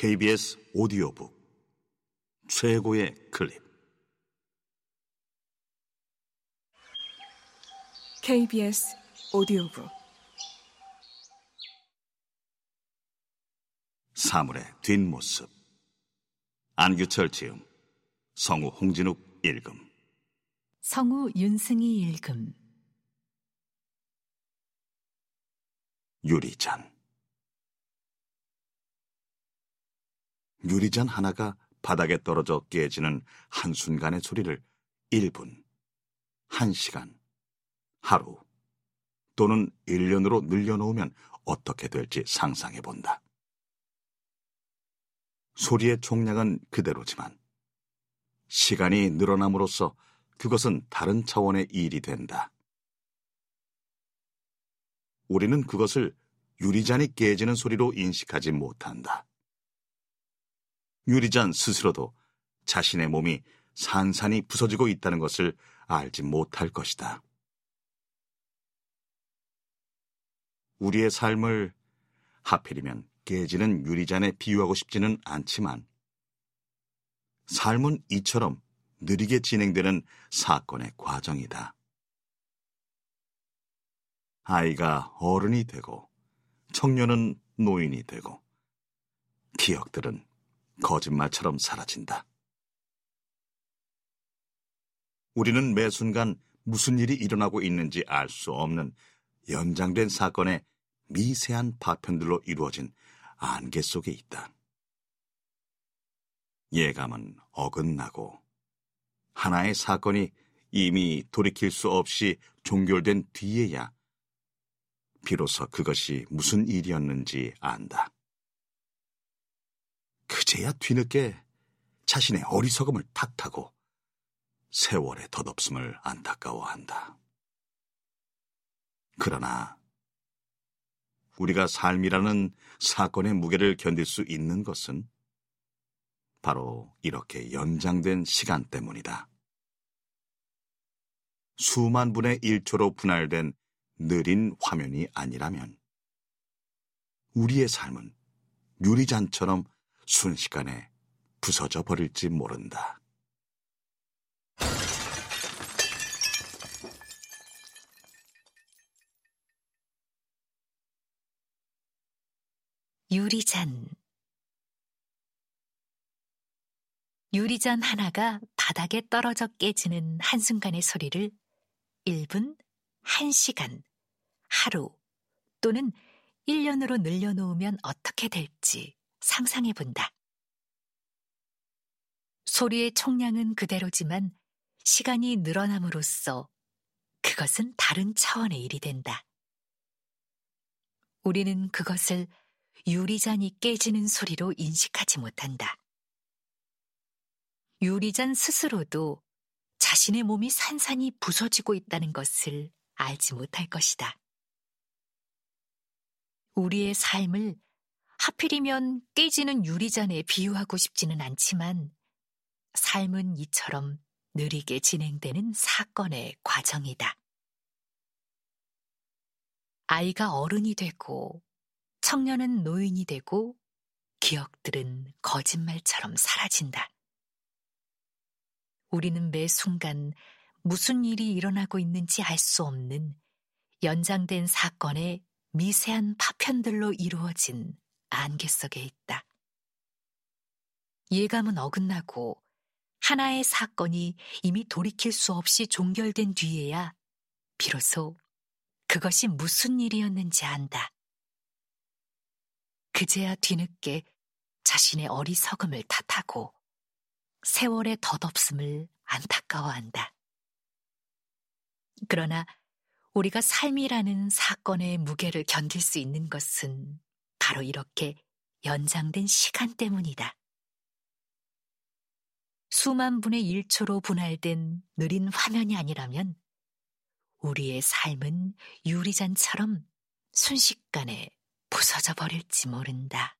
KBS 오디오북. 최고의 클립. KBS 오디오북. 사물의 뒷모습. 안규철 지음. 성우 홍진욱 읽음. 성우 윤승희 읽음. 유리잔 유리잔 하나가 바닥에 떨어져 깨지는 한순간의 소리를 1분, 1시간, 하루 또는 1년으로 늘려놓으면 어떻게 될지 상상해 본다. 소리의 총량은 그대로지만 시간이 늘어남으로써 그것은 다른 차원의 일이 된다. 우리는 그것을 유리잔이 깨지는 소리로 인식하지 못한다. 유리잔 스스로도 자신의 몸이 산산이 부서지고 있다는 것을 알지 못할 것이다. 우리의 삶을 하필이면 깨지는 유리잔에 비유하고 싶지는 않지만 삶은 이처럼 느리게 진행되는 사건의 과정이다. 아이가 어른이 되고 청년은 노인이 되고 기억들은 거짓말처럼 사라진다. 우리는 매 순간 무슨 일이 일어나고 있는지 알 수 없는 연장된 사건의 미세한 파편들로 이루어진 안개 속에 있다. 예감은 어긋나고 하나의 사건이 이미 돌이킬 수 없이 종결된 뒤에야 비로소 그것이 무슨 일이었는지 안다. 그제야 뒤늦게 자신의 어리석음을 탓하고 세월의 덧없음을 안타까워한다. 그러나 우리가 삶이라는 사건의 무게를 견딜 수 있는 것은 바로 이렇게 연장된 시간 때문이다. 수만 분의 1초로 분할된 느린 화면이 아니라면 우리의 삶은 유리잔처럼 순식간에 부서져 버릴지 모른다. 유리잔 유리잔 하나가 바닥에 떨어져 깨지는 한순간의 소리를 1분, 1시간, 하루 또는 1년으로 늘려놓으면 어떻게 될지 상상해 본다. 소리의 총량은 그대로지만 시간이 늘어남으로써 그것은 다른 차원의 일이 된다. 우리는 그것을 유리잔이 깨지는 소리로 인식하지 못한다. 유리잔 스스로도 자신의 몸이 산산이 부서지고 있다는 것을 알지 못할 것이다. 우리의 삶을 하필이면 깨지는 유리잔에 비유하고 싶지는 않지만 삶은 이처럼 느리게 진행되는 사건의 과정이다. 아이가 어른이 되고 청년은 노인이 되고 기억들은 거짓말처럼 사라진다. 우리는 매 순간 무슨 일이 일어나고 있는지 알 수 없는 연장된 사건의 미세한 파편들로 이루어진 안개 속에 있다. 예감은 어긋나고 하나의 사건이 이미 돌이킬 수 없이 종결된 뒤에야 비로소 그것이 무슨 일이었는지 안다. 그제야 뒤늦게 자신의 어리석음을 탓하고 세월의 덧없음을 안타까워한다. 그러나 우리가 삶이라는 사건의 무게를 견딜 수 있는 것은 바로 이렇게 연장된 시간 때문이다. 수만 분의 1초로 분할된 느린 화면이 아니라면 우리의 삶은 유리잔처럼 순식간에 부서져 버릴지 모른다.